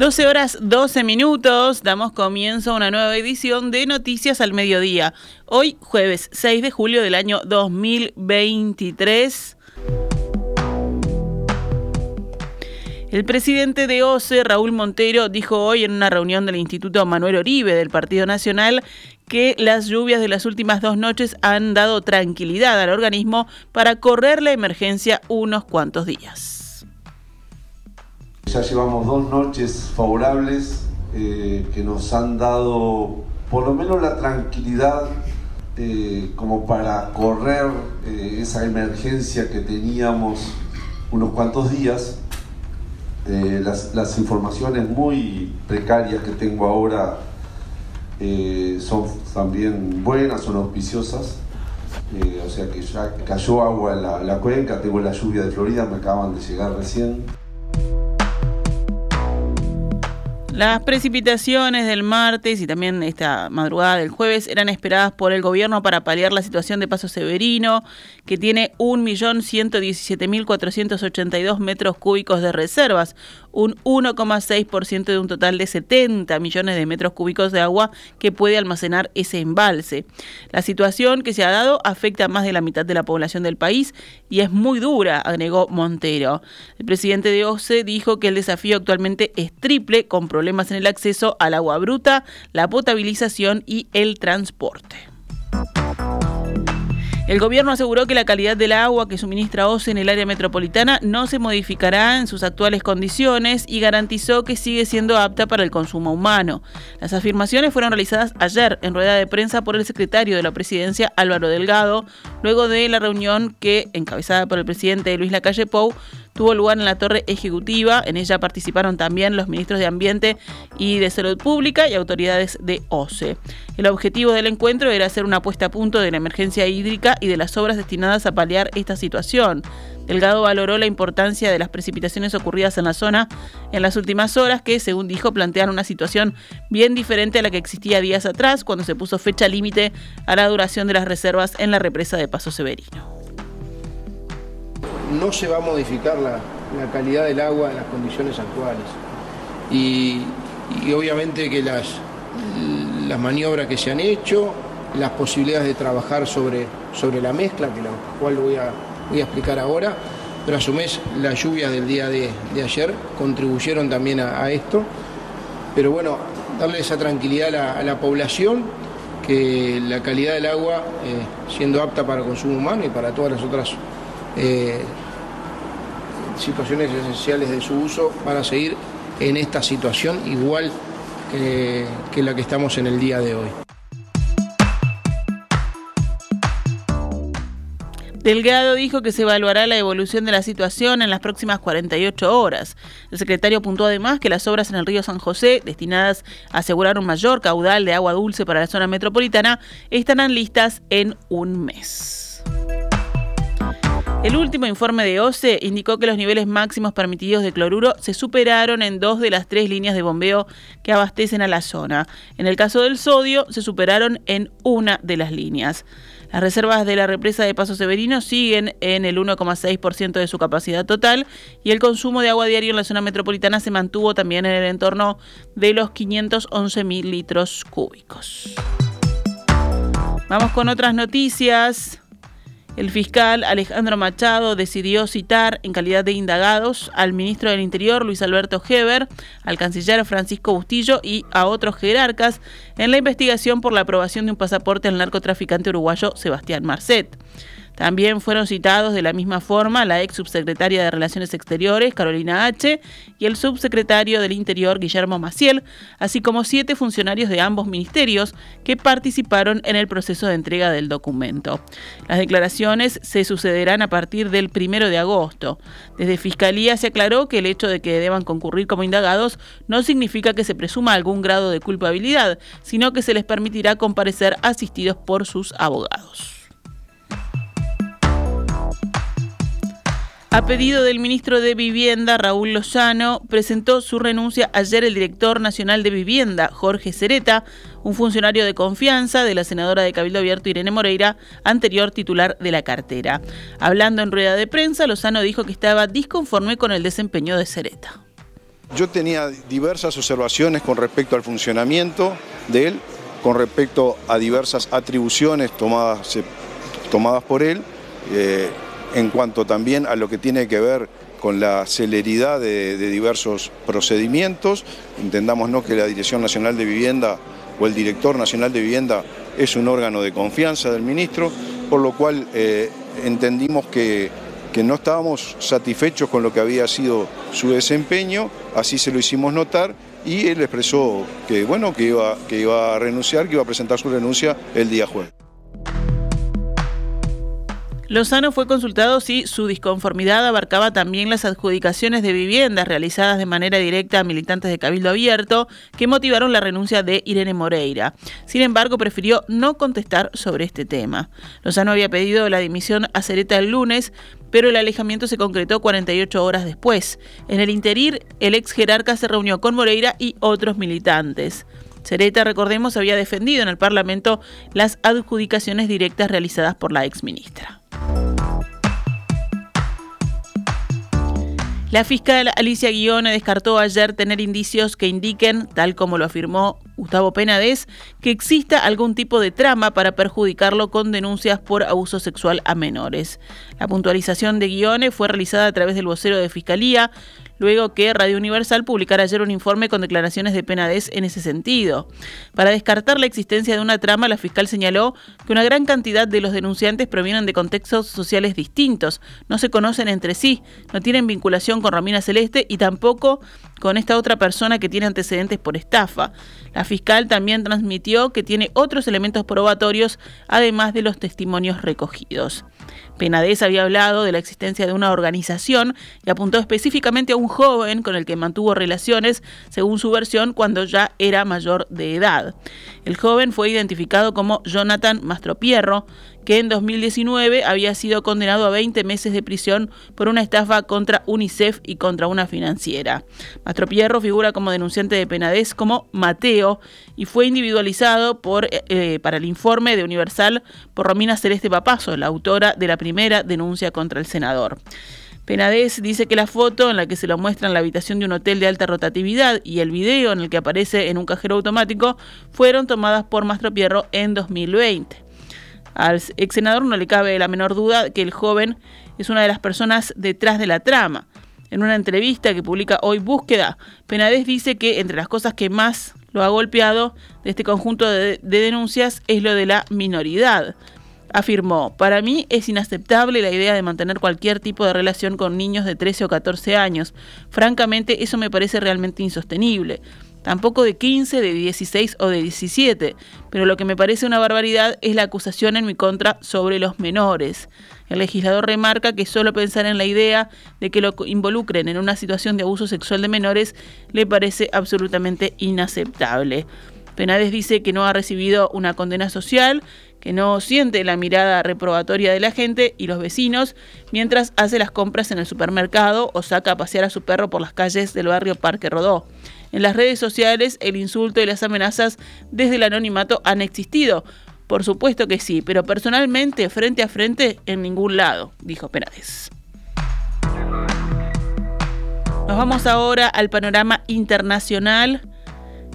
12 horas 12 minutos, damos comienzo a una nueva edición de Noticias al Mediodía. Hoy, jueves 6 de julio del año 2023. El presidente de OCE, Raúl Montero, dijo hoy en una reunión del Instituto Manuel Oribe del Partido Nacional que las lluvias de las últimas dos noches han dado tranquilidad al organismo para correr la emergencia unos cuantos días. Ya llevamos dos noches favorables eh, que nos han dado por lo menos la tranquilidad eh, como para correr eh, esa emergencia que teníamos unos cuantos días. Las, las, informaciones muy precarias que tengo ahora son también buenas, son auspiciosas. o sea que ya cayó agua en la, la cuenca, tengo la lluvia de Florida, me acaban de llegar recién. Las precipitaciones del martes y también esta madrugada del jueves eran esperadas por el gobierno para paliar la situación de Paso Severino, que tiene 1.117.482 metros cúbicos de reservas, un 1,6% de un total de 70 millones de metros cúbicos de agua que puede almacenar ese embalse. La situación que se ha dado afecta a más de la mitad de la población del país y es muy dura, agregó Montero. El presidente de OCE dijo que el desafío actualmente es triple, con problemas en el acceso al agua bruta, la potabilización y el transporte. El gobierno aseguró que la calidad del agua que suministra OCE en el área metropolitana no se modificará en sus actuales condiciones y garantizó que sigue siendo apta para el consumo humano. Las afirmaciones fueron realizadas ayer en rueda de prensa por el secretario de la presidencia Álvaro Delgado, luego de la reunión que, encabezada por el presidente Luis Lacalle Pou, tuvo lugar en la torre ejecutiva. En ella participaron también los ministros de Ambiente y de Salud Pública y autoridades de OCE. El objetivo del encuentro era hacer una puesta a punto de la emergencia hídrica y de las obras destinadas a paliar esta situación. Delgado valoró la importancia de las precipitaciones ocurridas en la zona en las últimas horas, que, según dijo, plantean una situación bien diferente a la que existía días atrás, cuando se puso fecha límite a la duración de las reservas en la represa de Paso Severino no se va a modificar la, calidad del agua en las condiciones actuales. Y, obviamente que las, las maniobras que se han hecho, las posibilidades de trabajar sobre, sobre la mezcla, que la cual voy a, voy a explicar ahora, pero a su vez las lluvias del día de, ayer contribuyeron también a, esto. Pero bueno, darle esa tranquilidad a la, población, que la calidad del agua, eh, siendo apta para consumo humano y para todas las otras eh, situaciones esenciales de su uso van a seguir en esta situación igual que la que estamos en el día de hoy. Delgado dijo que se evaluará la evolución de la situación en las próximas 48 horas. El secretario apuntó además que las obras en el río San José, destinadas a asegurar un mayor caudal de agua dulce para la zona metropolitana, estarán listas en un mes. El último informe de OCE indicó que los niveles máximos permitidos de cloruro se superaron en dos de las tres líneas de bombeo que abastecen a la zona. En el caso del sodio, se superaron en una de las líneas. Las reservas de la represa de Paso Severino siguen en el 1,6% de su capacidad total y el consumo de agua diario en la zona metropolitana se mantuvo también en el entorno de los 511 mil litros cúbicos. Vamos con otras noticias. El fiscal Alejandro Machado decidió citar en calidad de indagados al ministro del Interior Luis Alberto Heber, al canciller Francisco Bustillo y a otros jerarcas en la investigación por la aprobación de un pasaporte al narcotraficante uruguayo Sebastián Marcet. También fueron citados de la misma forma la ex subsecretaria de Relaciones Exteriores, Carolina H., y el subsecretario del Interior, Guillermo Maciel, así como siete funcionarios de ambos ministerios que participaron en el proceso de entrega del documento. Las declaraciones se sucederán a partir del primero de agosto. Desde Fiscalía se aclaró que el hecho de que deban concurrir como indagados no significa que se presuma algún grado de culpabilidad, sino que se les permitirá comparecer asistidos por sus abogados. A pedido del ministro de Vivienda, Raúl Lozano, presentó su renuncia ayer el director nacional de Vivienda, Jorge Cereta, un funcionario de confianza de la senadora de Cabildo Abierto, Irene Moreira, anterior titular de la cartera. Hablando en rueda de prensa, Lozano dijo que estaba disconforme con el desempeño de Cereta. Yo tenía diversas observaciones con respecto al funcionamiento de él, con respecto a diversas atribuciones tomadas, tomadas por él, eh, en cuanto también a lo que tiene que ver con la celeridad de, diversos procedimientos. Entendamos que la Dirección Nacional de Vivienda o el Director Nacional de Vivienda es un órgano de confianza del ministro, por lo cual eh, entendimos que, que no estábamos satisfechos con lo que había sido su desempeño, así se lo hicimos notar y él expresó que, bueno, que, iba, que iba a renunciar, que iba a presentar su renuncia el día jueves. Lozano fue consultado si su disconformidad abarcaba también las adjudicaciones de viviendas realizadas de manera directa a militantes de Cabildo Abierto que motivaron la renuncia de Irene Moreira. Sin embargo, prefirió no contestar sobre este tema. Lozano había pedido la dimisión a Cereta el lunes, pero el alejamiento se concretó 48 horas después. En el interir, el ex jerarca se reunió con Moreira y otros militantes. Cereta, recordemos, había defendido en el Parlamento las adjudicaciones directas realizadas por la ex ministra. La fiscal Alicia Guione descartó ayer tener indicios que indiquen, tal como lo afirmó Gustavo Penades, que exista algún tipo de trama para perjudicarlo con denuncias por abuso sexual a menores. La puntualización de Guione fue realizada a través del vocero de Fiscalía, luego que Radio Universal publicara ayer un informe con declaraciones de Penades en ese sentido. Para descartar la existencia de una trama, la fiscal señaló que una gran cantidad de los denunciantes provienen de contextos sociales distintos, no se conocen entre sí, no tienen vinculación con Romina Celeste y tampoco con esta otra persona que tiene antecedentes por estafa. La fiscal también transmitió que tiene otros elementos probatorios, además de los testimonios recogidos. Penades había hablado de la existencia de una organización y apuntó específicamente a un joven con el que mantuvo relaciones, según su versión, cuando ya era mayor de edad. El joven fue identificado como Jonathan Mastropierro, que en 2019 había sido condenado a 20 meses de prisión por una estafa contra UNICEF y contra una financiera. Mastropierro figura como denunciante de Penades como Mateo y fue individualizado eh, eh, para el informe de Universal por Romina Celeste Papazo, la autora de la primera denuncia contra el senador. Penades dice que la foto en la que se lo muestra en la habitación de un hotel de alta rotatividad y el video en el que aparece en un cajero automático fueron tomadas por Mastro Pierro en 2020. Al ex senador no le cabe la menor duda que el joven es una de las personas detrás de la trama. En una entrevista que publica hoy Búsqueda, Penades dice que entre las cosas que más lo ha golpeado de este conjunto de, de denuncias es lo de la minoridad. Afirmó, para mí es inaceptable la idea de mantener cualquier tipo de relación con niños de 13 o 14 años. Francamente, eso me parece realmente insostenible tampoco de 15, de 16 o de 17, pero lo que me parece una barbaridad es la acusación en mi contra sobre los menores. El legislador remarca que solo pensar en la idea de que lo involucren en una situación de abuso sexual de menores le parece absolutamente inaceptable. Penades dice que no ha recibido una condena social, que no siente la mirada reprobatoria de la gente y los vecinos mientras hace las compras en el supermercado o saca a pasear a su perro por las calles del barrio Parque Rodó. En las redes sociales el insulto y las amenazas desde el anonimato han existido. Por supuesto que sí, pero personalmente, frente a frente, en ningún lado, dijo Penades. Nos vamos ahora al panorama internacional.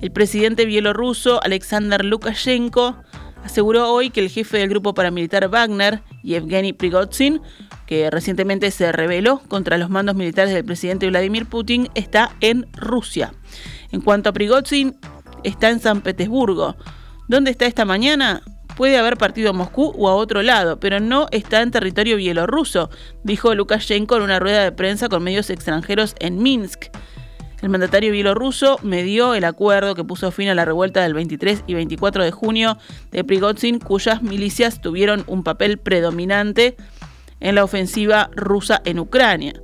El presidente bielorruso Alexander Lukashenko aseguró hoy que el jefe del grupo paramilitar Wagner, Yevgeny Prigozhin, que recientemente se rebeló contra los mandos militares del presidente Vladimir Putin, está en Rusia. En cuanto a Prigozhin, está en San Petersburgo. ¿Dónde está esta mañana? Puede haber partido a Moscú o a otro lado, pero no está en territorio bielorruso, dijo Lukashenko en una rueda de prensa con medios extranjeros en Minsk. El mandatario bielorruso medió el acuerdo que puso fin a la revuelta del 23 y 24 de junio de Prigozhin, cuyas milicias tuvieron un papel predominante en la ofensiva rusa en Ucrania.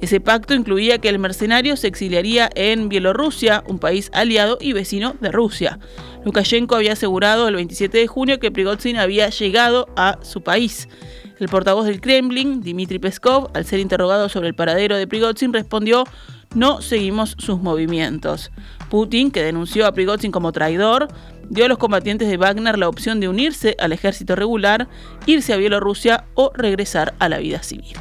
Ese pacto incluía que el mercenario se exiliaría en Bielorrusia, un país aliado y vecino de Rusia. Lukashenko había asegurado el 27 de junio que Prigozhin había llegado a su país. El portavoz del Kremlin, Dmitry Peskov, al ser interrogado sobre el paradero de Prigozhin, respondió no seguimos sus movimientos. Putin, que denunció a Prigozhin como traidor, dio a los combatientes de Wagner la opción de unirse al ejército regular, irse a Bielorrusia o regresar a la vida civil.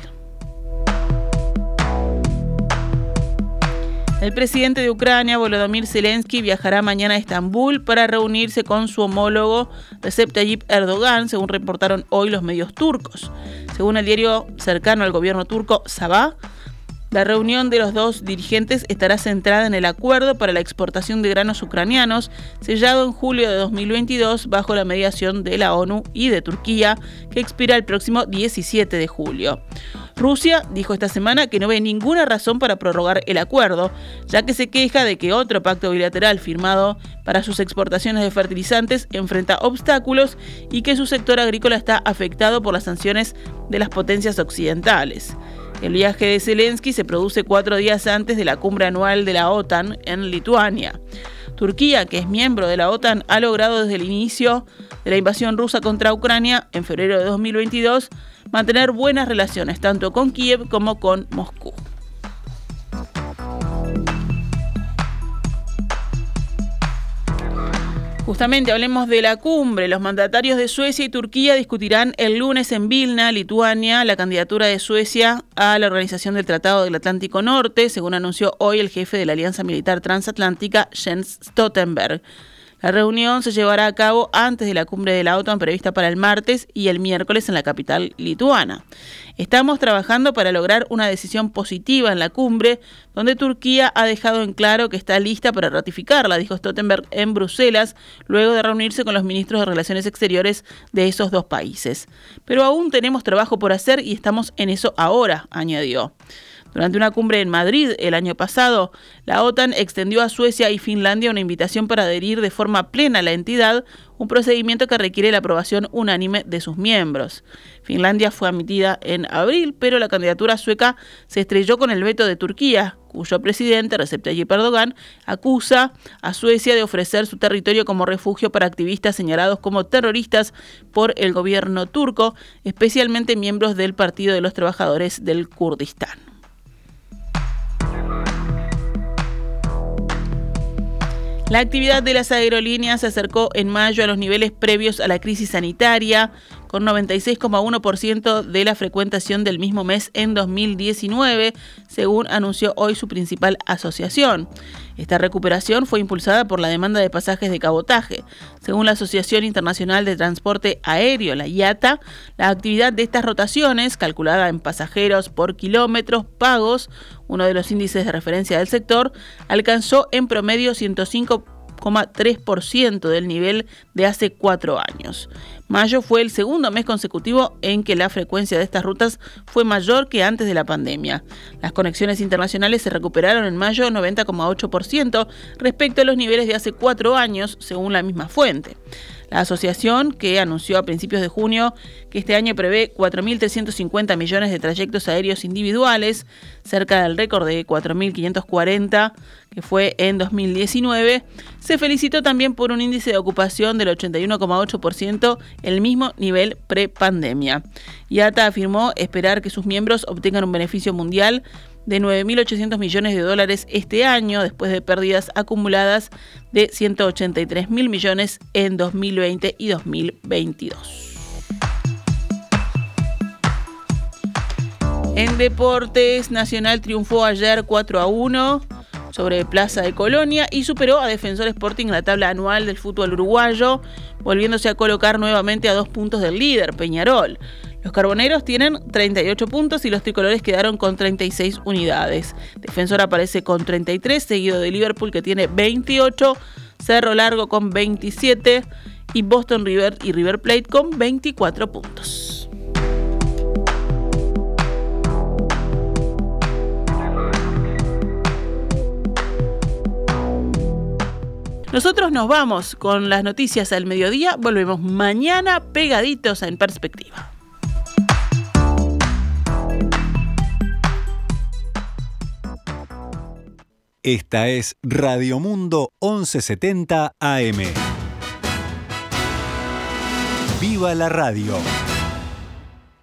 El presidente de Ucrania, Volodymyr Zelensky, viajará mañana a Estambul para reunirse con su homólogo Recep Tayyip Erdogan, según reportaron hoy los medios turcos. Según el diario cercano al gobierno turco, Sabah, la reunión de los dos dirigentes estará centrada en el acuerdo para la exportación de granos ucranianos, sellado en julio de 2022 bajo la mediación de la ONU y de Turquía, que expira el próximo 17 de julio. Rusia dijo esta semana que no ve ninguna razón para prorrogar el acuerdo, ya que se queja de que otro pacto bilateral firmado para sus exportaciones de fertilizantes enfrenta obstáculos y que su sector agrícola está afectado por las sanciones de las potencias occidentales. El viaje de Zelensky se produce cuatro días antes de la cumbre anual de la OTAN en Lituania. Turquía, que es miembro de la OTAN, ha logrado desde el inicio de la invasión rusa contra Ucrania en febrero de 2022 mantener buenas relaciones tanto con Kiev como con Moscú. Justamente hablemos de la cumbre. Los mandatarios de Suecia y Turquía discutirán el lunes en Vilna, Lituania, la candidatura de Suecia a la Organización del Tratado del Atlántico Norte, según anunció hoy el jefe de la Alianza Militar Transatlántica, Jens Stoltenberg. La reunión se llevará a cabo antes de la cumbre de la OTAN prevista para el martes y el miércoles en la capital lituana. Estamos trabajando para lograr una decisión positiva en la cumbre, donde Turquía ha dejado en claro que está lista para ratificarla, dijo Stoltenberg en Bruselas, luego de reunirse con los ministros de Relaciones Exteriores de esos dos países. Pero aún tenemos trabajo por hacer y estamos en eso ahora, añadió. Durante una cumbre en Madrid el año pasado, la OTAN extendió a Suecia y Finlandia una invitación para adherir de forma plena a la entidad, un procedimiento que requiere la aprobación unánime de sus miembros. Finlandia fue admitida en abril, pero la candidatura sueca se estrelló con el veto de Turquía, cuyo presidente, Recep Tayyip Erdogan, acusa a Suecia de ofrecer su territorio como refugio para activistas señalados como terroristas por el gobierno turco, especialmente miembros del Partido de los Trabajadores del Kurdistán. La actividad de las aerolíneas se acercó en mayo a los niveles previos a la crisis sanitaria, con 96,1% de la frecuentación del mismo mes en 2019, según anunció hoy su principal asociación. Esta recuperación fue impulsada por la demanda de pasajes de cabotaje. Según la Asociación Internacional de Transporte Aéreo, la IATA, la actividad de estas rotaciones, calculada en pasajeros por kilómetros pagos, uno de los índices de referencia del sector, alcanzó en promedio 105,3% del nivel de hace cuatro años. Mayo fue el segundo mes consecutivo en que la frecuencia de estas rutas fue mayor que antes de la pandemia. Las conexiones internacionales se recuperaron en mayo 90,8% respecto a los niveles de hace cuatro años, según la misma fuente. La asociación, que anunció a principios de junio que este año prevé 4.350 millones de trayectos aéreos individuales, cerca del récord de 4.540 que fue en 2019, se felicitó también por un índice de ocupación del 81,8%, el mismo nivel pre-pandemia. IATA afirmó esperar que sus miembros obtengan un beneficio mundial de 9.800 millones de dólares este año, después de pérdidas acumuladas de 183 mil millones en 2020 y 2022. En deportes, Nacional triunfó ayer 4 a 1 sobre Plaza de Colonia y superó a Defensor Sporting en la tabla anual del fútbol uruguayo, volviéndose a colocar nuevamente a dos puntos del líder, Peñarol. Los carboneros tienen 38 puntos y los tricolores quedaron con 36 unidades. Defensor aparece con 33, seguido de Liverpool que tiene 28, Cerro Largo con 27 y Boston River y River Plate con 24 puntos. Nosotros nos vamos con las noticias al mediodía. Volvemos mañana pegaditos en perspectiva. Esta es Radio Mundo 1170 AM. ¡Viva la radio!